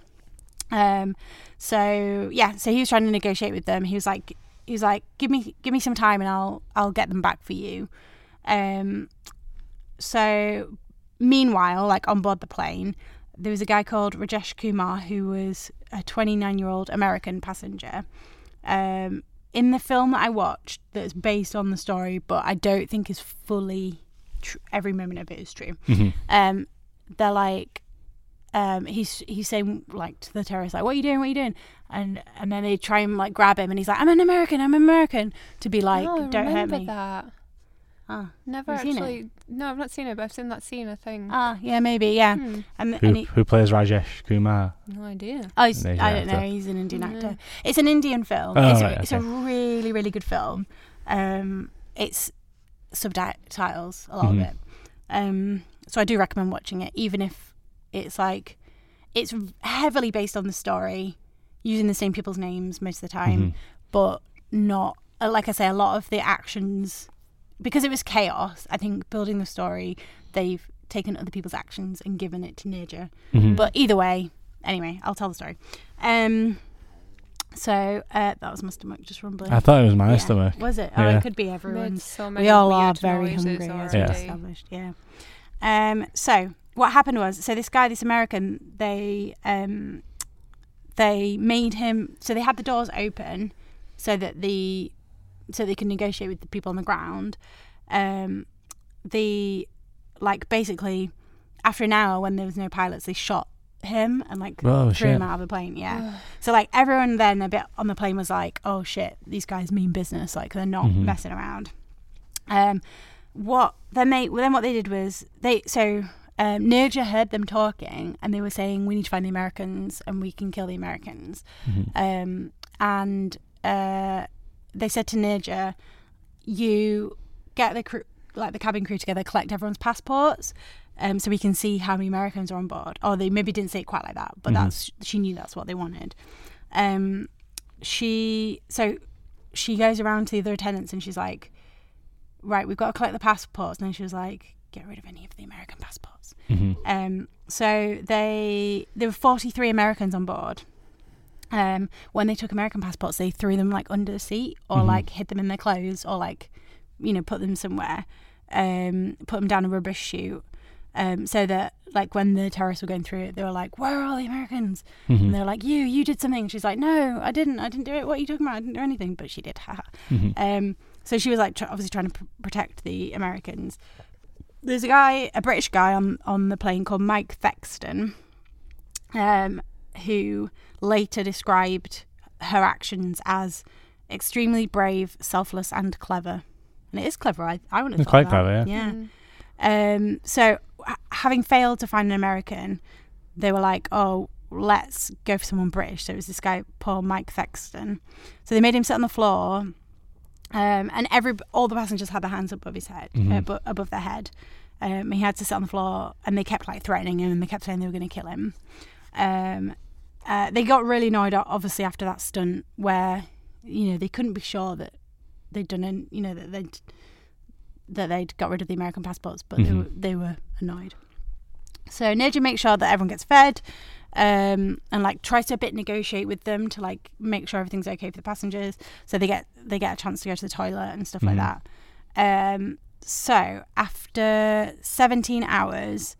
um, so yeah, so he was trying to negotiate with them. He was like, he was like, give me, give me some time, and I'll, I'll get them back for you. Um, so meanwhile, like on board the plane, there was a guy called Rajesh Kumar who was a 29 year old American passenger. In the film that I watched, that's based on the story, but I don't think is fully tr- every moment of it is true Mhm. um, they're like, um, he's he's saying like to the terrorist like, "What are you doing? What are you doing?" And and then they try and like grab him, and he's like, "I'm an American. I'm American." To be like, oh, "Don't hurt me." that. Ah, Never Have seen it? actually. No, I've not seen it, but I've seen that scene. I think. ah, yeah, maybe, yeah. Hmm, And, Who, and he, who plays Rajesh Kumar? no idea. oh, he's- An I don't know. He's an Indian Yeah. actor. It's an Indian film. Oh, it's, a, right, it's a really, really good film. Um, it's subtitles a lot Mhm. of it. Um, so I do recommend watching it, even if it's like it's heavily based on the story, using the same people's names most of the time, Mhm. but not uh, like I say, a lot of the actions because it was chaos. I think building the story, they've taken other people's actions and given it to Neerja. Mhm. But either way, anyway, I'll tell the story. Um, so uh, that was my stomach just rumbling. I thought it was my Yeah. stomach. Was it? Oh, Yeah. it could be Made everyone's. so many We all are very hungry, as already. we Yeah. established. Yeah. Um. So what happened was, so this guy, this American, they um, they made him. So they had the doors open, so that the so they can negotiate with the people on the ground. Um, the like basically after an hour when there was no pilots, they shot him and like Oh, threw him out of the plane. Yeah. So like everyone then a bit on the plane was like, "Oh shit, these guys mean business. Like they're not Mhm. messing around." Um, what then they well then what they did was they so um, Neerja heard them talking and they were saying, "We need to find the Americans and we can kill the Americans." Mhm. Um, and uh, they said to Neerja, "You get the crew, like the cabin crew together, collect everyone's passports." Um, so we can see how many Americans are on board. Or they maybe didn't say it quite like that, but Mhm. that's she knew that's what they wanted. Um, she so she goes around to the other attendants and she's like, "Right, we've got to collect the passports." And then she was like, "Get rid of any of the American passports." Mhm. Um, so they there were 43 Americans on board. Um, when they took American passports, they threw them like under the seat or Mhm. like hid them in their clothes or like, you know, put them somewhere, um, put them down a rubbish chute. Um, so that like when the terrorists were going through it, they were like, "Where are all the Americans?" Mhm. And they're like, "You, you did something." She's like, "No, I didn't. I didn't do it. What are you talking about? I didn't do anything." But she did. Mhm. Um, so she was like tr- obviously trying to pr- protect the Americans. There's a guy, a British guy on on the plane called Mike Thexton, um, who later described her actions as extremely brave, selfless, and clever. And it is clever. I I would have It's quite that. clever, yeah. Yeah. Mm. Um, so h- having failed to find an American, they were like, "Oh, let's go for someone British." So it was this guy, Paul Mike Thexton. So they made him sit on the floor, um, and every all the passengers had their hands above his head, uh, Mhm. bu- above their head. Um, he had to sit on the floor, and they kept like threatening him, and they kept saying they were going to kill him. Um, uh, they got really annoyed, obviously, after that stunt where you know they couldn't be sure that they'd done, an, you know, that they'd that they'd got rid of the American passports, but they, Mhm. were, they were annoyed. So Neerja makes sure that everyone gets fed, um, and like tries to a bit negotiate with them to like make sure everything's okay for the passengers, so they get they get a chance to go to the toilet and stuff Mhm. like that. Um, so after 17 hours,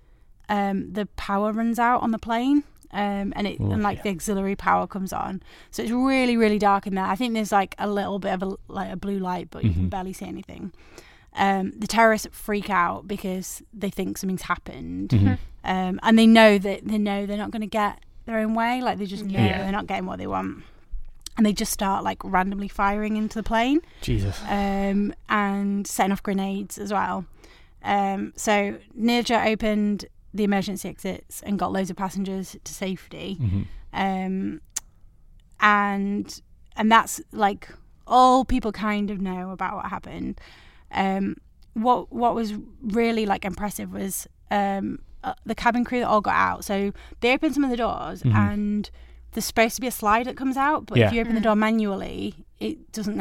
um, the power runs out on the plane. Um, and it Oh, and like yeah. the auxiliary power comes on, so it's really really dark in there. I think there's like a little bit of a like a blue light, but you can Mhm. barely see anything. Um, the terrorists freak out because they think something's happened, Mhm. um, and they know that they know they're not going to get their own way. Like they just know Yeah. they're not getting what they want, and they just start like randomly firing into the plane Jesus. um, and setting off grenades as well. Um, so Neerja opened the emergency exits and got loads of passengers to safety. hmm Um, and and that's like all people kind of know about what happened. Um, what what was really like impressive was um, uh, the cabin crew that all got out. So they opened some of the doors, Mhm. and there's supposed to be a slide that comes out, but Yeah. if you open the Mm. door manually, it doesn't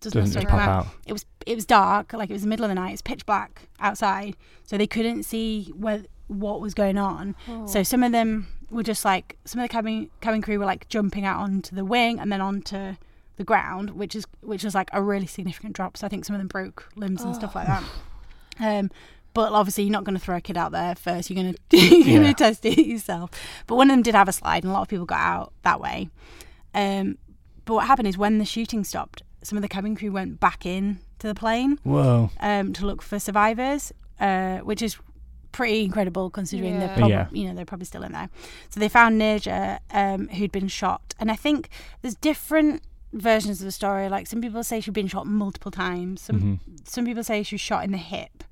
doesn't, Doesn't just come pop out. out. It was it was dark, like it was the middle of the night. It's pitch black outside, so they couldn't see where what was going on. Oh. So some of them were just like some of the cabin cabin crew were like jumping out onto the wing and then onto the ground, which is which was like a really significant drop. So I think some of them broke limbs and stuff like that. Um, but obviously you're not going to throw a kid out there first. You're going to you're going to test it yourself. But one of them did have a slide, and a lot of people got out that way. Um, but what happened is when the shooting stopped, some of the cabin crew went back in to the plane Whoa. um, to look for survivors, uh, which is pretty incredible considering they're Yeah. probably, Yeah. you know, they're probably still in there. So they found Neerja, um, who'd been shot, and I think there's different versions of the story. Like some people say she'd been shot multiple times. Some Mhm. some people say she was shot in the hip.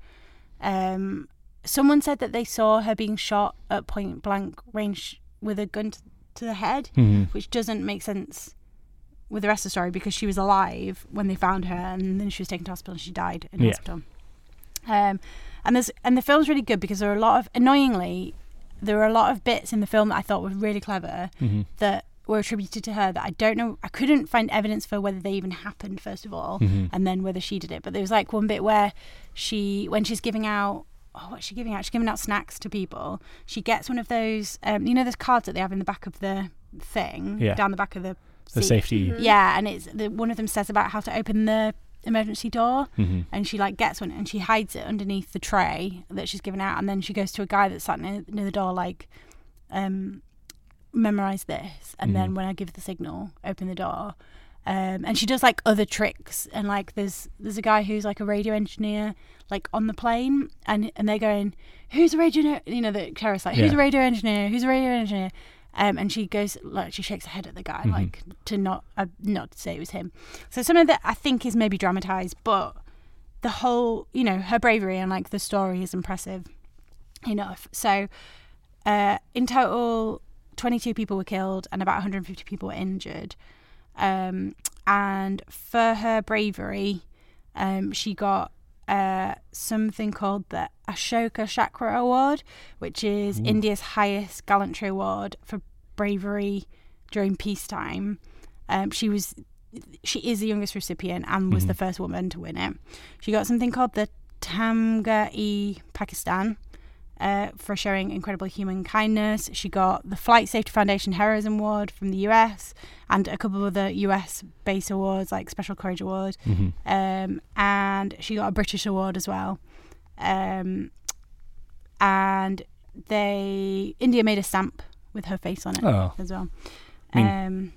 Um, someone said that they saw her being shot at point blank range with a gun t- to the head Mhm. which doesn't make sense with the rest of the story because she was alive when they found her and then she was taken to hospital and she died in Yeah. hospital. Um, and there's and the film's really good because there are a lot of annoyingly there are a lot of bits in the film that I thought were really clever Mhm. that were attributed to her that I don't know I couldn't find evidence for whether they even happened first of all Mhm. and then whether she did it. But there was like one bit where she when she's giving out oh what's she giving out? She's giving out snacks to people. She gets one of those um, you know those cards that they have in the back of the thing Yeah. down the back of the The seat? safety. Yeah, and it's the, one of them says about how to open the emergency door, Mhm. and she like gets one and she hides it underneath the tray that she's given out, and then she goes to a guy that's sat near, near the door like, um, memorize this, and then Mhm. when I give the signal, open the door. Um, and she does like other tricks, and like there's there's a guy who's like a radio engineer, like on the plane, and and they're going, who's a radio? You know, the terrorist like, who's Yeah. a radio engineer? Who's a radio engineer? Um, and she goes like she shakes her head at the guy Mhm. like to not uh, not to say it was him. So some of that I think is maybe dramatized, but the whole you know her bravery and like the story is impressive enough. So uh, in total, 22 people were killed and about 150 people were injured. Um, and for her bravery, um, she got uh, something called the Ashoka Chakra Award, which is India's highest gallantry award for bravery during peacetime. Um, she was she is the youngest recipient and was Mhm. the first woman to win it. She got something called the Tamga e Pakistan uh, for showing incredible human kindness. She got the Flight Safety Foundation Heroism Award from the US and a couple of other US based awards like Special Courage Award. Mhm. Um, and she got a British award as well. Um, and they India made a stamp with her face on it Oh, as well. I mean, um,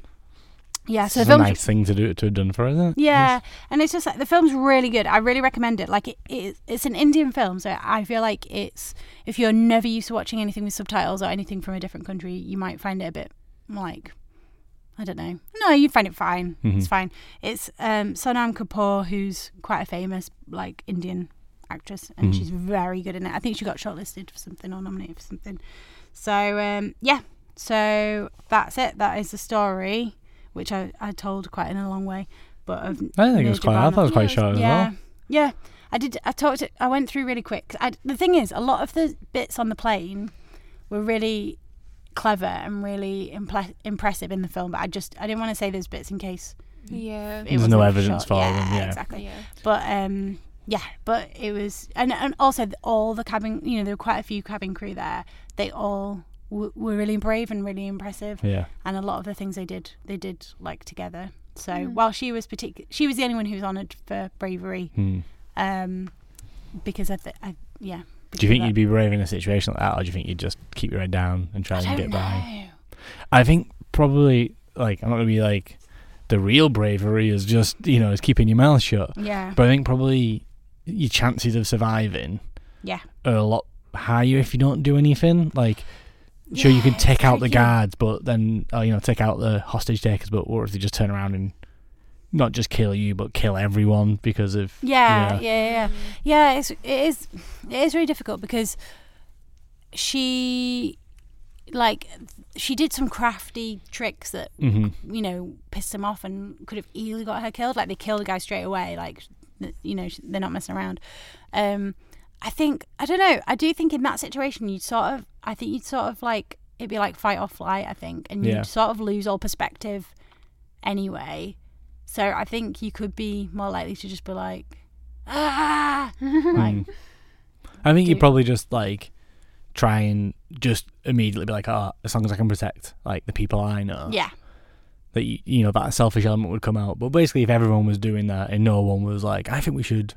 yeah, it's so a the film's nice thing to do to have done for, isn't it? yeah, and it's just like the film's really good. I really recommend it. Like it, it, it's an Indian film, so I feel like it's if you're never used to watching anything with subtitles or anything from a different country, you might find it a bit like I don't know. No, you'd find it fine. It's Mhm. fine. It's um, Sonam Kapoor, who's quite a famous like Indian actress, and Mhm. she's very good in it. I think she got shortlisted for something or nominated for something. So um, yeah, so that's it. That is the story, which I, I told quite in a long way, but of I think it was quite. I thought it was quite Yeah, short as yeah, well. yeah. I did. I talked. I went through really quick. I, the thing is, a lot of the bits on the plane were really clever and really imple- impressive in the film. But I just I didn't want to say those bits in case Yeah. it There's was no evidence shot. for yeah, them, yeah. exactly. Yeah. But um, yeah, but it was, and and also all the cabin, you know, there were quite a few cabin crew there. They all w- were really brave and really impressive, Yeah. and a lot of the things they did, they did like together. So Mm. while she was particular, she was the only one who was honoured for bravery, Hmm. um, because I, th- I yeah. Do you think you'd be brave in a situation like that, or do you think you'd just keep your head down and try I and get know. by? I think probably like I'm not gonna be like the real bravery is just you know is keeping your mouth shut. Yeah, But I think probably your chances of surviving yeah, are a lot higher if you don't do anything. Like, sure, you can take out the guards, but then uh, you know take out the hostage takers. But what if they just turn around and not just kill you, but kill everyone because of Yeah, Yeah. yeah, yeah, yeah. Yeah, it's, it is. It is really difficult because she, like, she did some crafty tricks that hmm you know pissed them off and could have easily got her killed. Like they killed a guy straight away. Like, you know, they're not messing around. Um, I think I don't know. I do think in that situation you'd sort of. I think you'd sort of like it'd be like fight or flight. I think, and you'd sort of lose all perspective anyway. So I think you could be more likely to just be like, ah, like, Mm. I think you probably just like try and just immediately be like, oh, as long as I can protect like the people I know, yeah, that you, you know that selfish element would come out. But basically, if everyone was doing that and no one was like, I think we should,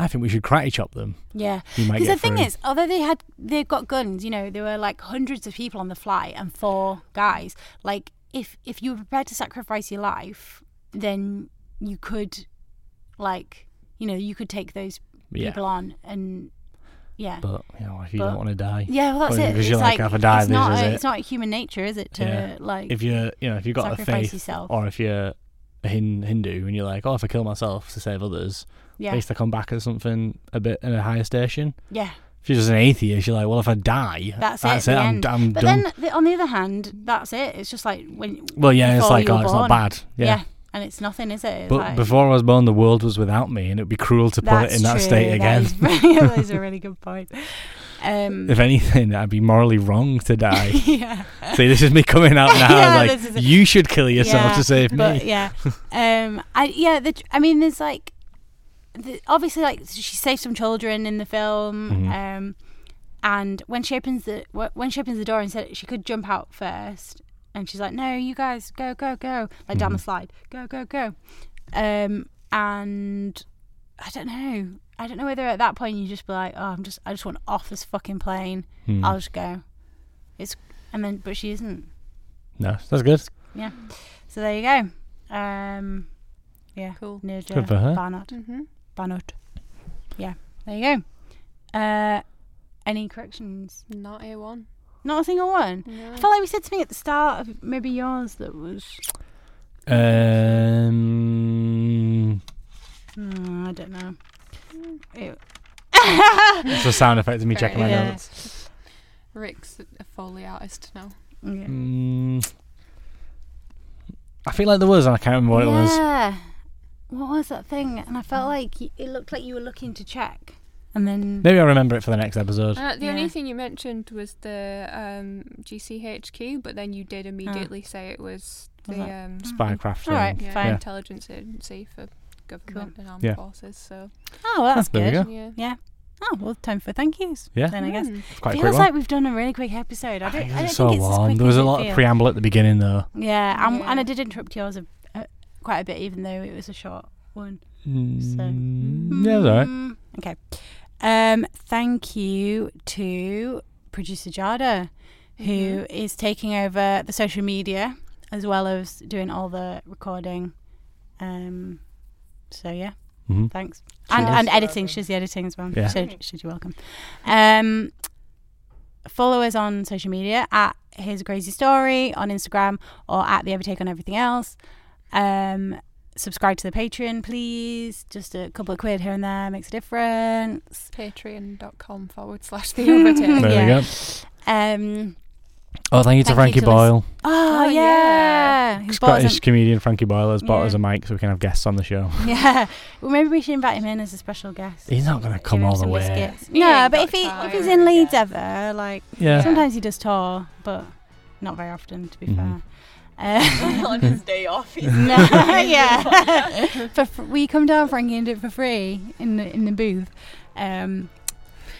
I think we should karate chop them, yeah. Because the thing through. is, although they had they've got guns, you know, there were like hundreds of people on the flight and four guys. Like, if if you were prepared to sacrifice your life, then you could, like, you know, you could take those yeah, people on and yeah. but you know, if you But- don't want to die, yeah, well, that's it. because you're like, like, "If die, it's not a, it." it's not human nature, is it? To Yeah. like if you're, you know, if you've got a sacrifice faith, yourself. or if you're a Hindu and you're like, oh, if I kill myself to save others, at yeah, least I come back as something a bit in a higher station. yeah. If you're just an atheist, you're like, well, if I die, That's, that's it. it. I'm. I'm but done. then, the, on the other hand, that's it. It's just like when. well, yeah, it's like, oh, it's not bad. Yeah. and it's nothing, is it? It's But like- before I was born, the world was without me, and it would be cruel to put it in that true, state again. That is, yeah, that is a really good point. Um, if anything, I'd be morally wrong to die. yeah, See, this is me coming out now. Yeah, like, you should kill yourself Yeah, to save but me. yeah, um, I yeah, the, I mean, there's like, the, obviously, like she saved some children in the film, Mhm. um, and when she opens the when she opens the door and said she could jump out first, and she's like, "No, you guys go, go, go!" Like down the Mhm. slide, go, go, go, um, and I don't know. I don't know whether at that point you just be like, "Oh, I'm just, I just want off this fucking plane. Hmm. I'll just go." It's and then, but she isn't. No, that's good. Yeah. So there you go. Um, yeah. Cool. Neerja Good for her. Bhanot. Mm-hmm. Bhanot. Yeah. There you go. Uh, any corrections? Not A1. Not a single one. No. I felt like we said something at the start of maybe yours that was. Um, Hmm, I don't know. It, it's a sound effect of me Fair checking my enough. notes. Rik's a Foley artist now. yeah. Mm, I feel like there was, and I can't remember what it was. Yeah. What was that thing? And I felt like y- it looked like you were looking to check, and then Maybe I'll remember it for the next episode. Uh, the Yeah. only thing you mentioned was the um, GCHQ, but then you did Ah. immediately say it was the Was that- um, Spycraft. All right. thing. yeah, fine. intelligence agency for government and armed Yeah. forces. So oh, well, that's There we good. go. yeah, Yeah. Oh well, time for thank yous. Yeah. Then I guess. Mm. It's quite a quick Feels one. like we've done a really quick episode. I I don't, think I don't it's so think it's as long. quick There was as a it lot of feels. preamble at the beginning, though. Yeah, and, and I did interrupt yours a, a, quite a bit, even though it was a short one. Mm, yeah, it was alright. Mm, Okay. Um, thank you to producer Jada, who is taking over the social media as well as doing all the recording. Um, so yeah, Mhm. thanks. And and editing. She's the editing as well. Yeah. So, so you're welcome. Um, follow us on social media at Here's a Crazy Story on Instagram or at The Overtake on everything else. Um, subscribe to the Patreon, please. Just a couple of quid here and there makes a difference. Patreon.com forward slash the overtake. There Yeah. we go. Um, Oh, thank you to Thank you Frankie to Boyle. oh, Oh, yeah. yeah. He bought us Scottish a- comedian Frankie Boyle has bought Yeah. us a mic so we can have guests on the show. yeah. Well, maybe we should invite him in as a special guest. He's not going to come him all the some way. biscuits. No, but if he time. if he's in Leeds ever, like Yeah. sometimes he does tour, but not very often, to be Mhm. fair. Uh, on his day off. no, yeah. for, fr- we come down, Frankie, and do it for free in the in the booth. Um,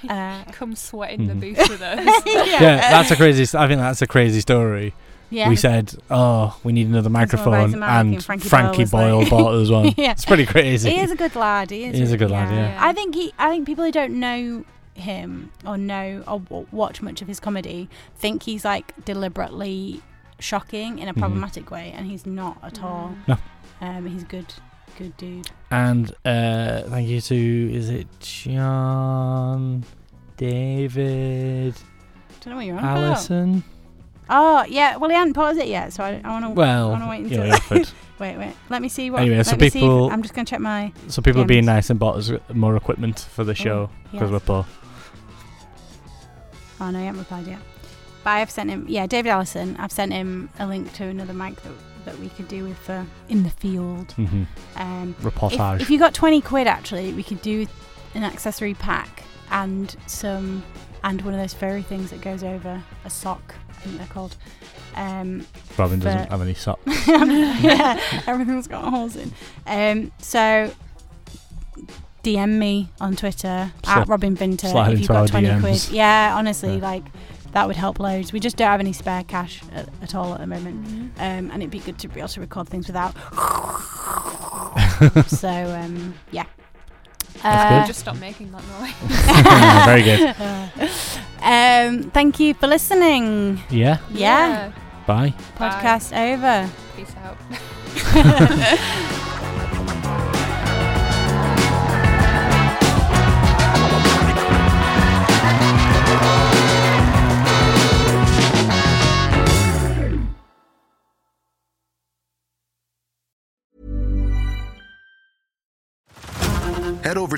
uh, Come sweat in the Mhm. booth with us. Yeah, that's a crazy. I think that's a crazy story. yeah. We said, "Oh, we need another microphone," and and Frankie Frankie, Boyle Boyle like- bought it as well. Yeah. It's pretty crazy. He is a good lad. He is. He is a good lad, yeah. I think he. I think people who don't know him or know or w- watch much of his comedy think he's like deliberately shocking in a Mhm. problematic way, and he's not at all. No. Um, he's good, good dude. And uh, thank you to is it John, David, Don't know what you're on about. Allison? Oh yeah. Well, he hadn't paused it yet, so I, I want to. Well, wanna wait you until- offered. Wait, wait. Let me see what. Anyway, so me see if- people- I'm just gonna check my. so people are being nice and bought us more equipment for the show because yes. we're poor. Oh no, he haven't replied yet. But I have sent him. Yeah, David Allison. I've sent him a link to another mic that that we could do with uh, in the field. hmm Um, Reportage. if, if you got 20 quid actually we could do an accessory pack and some and one of those furry things that goes over a sock i think they're called um Robyn doesn't have any socks. yeah everything's got holes in um so dm me on twitter at robyn vinter if you've got 20 DMs. quid yeah honestly Yeah. like that would help loads we just don't have any spare cash at, at all at the moment um, and it'd be good to be able to record things without. so um, yeah. Uh, Just stop making that noise. Very good. um, thank you for listening. Yeah. Yeah, Bye. Bye. podcast over. Peace out.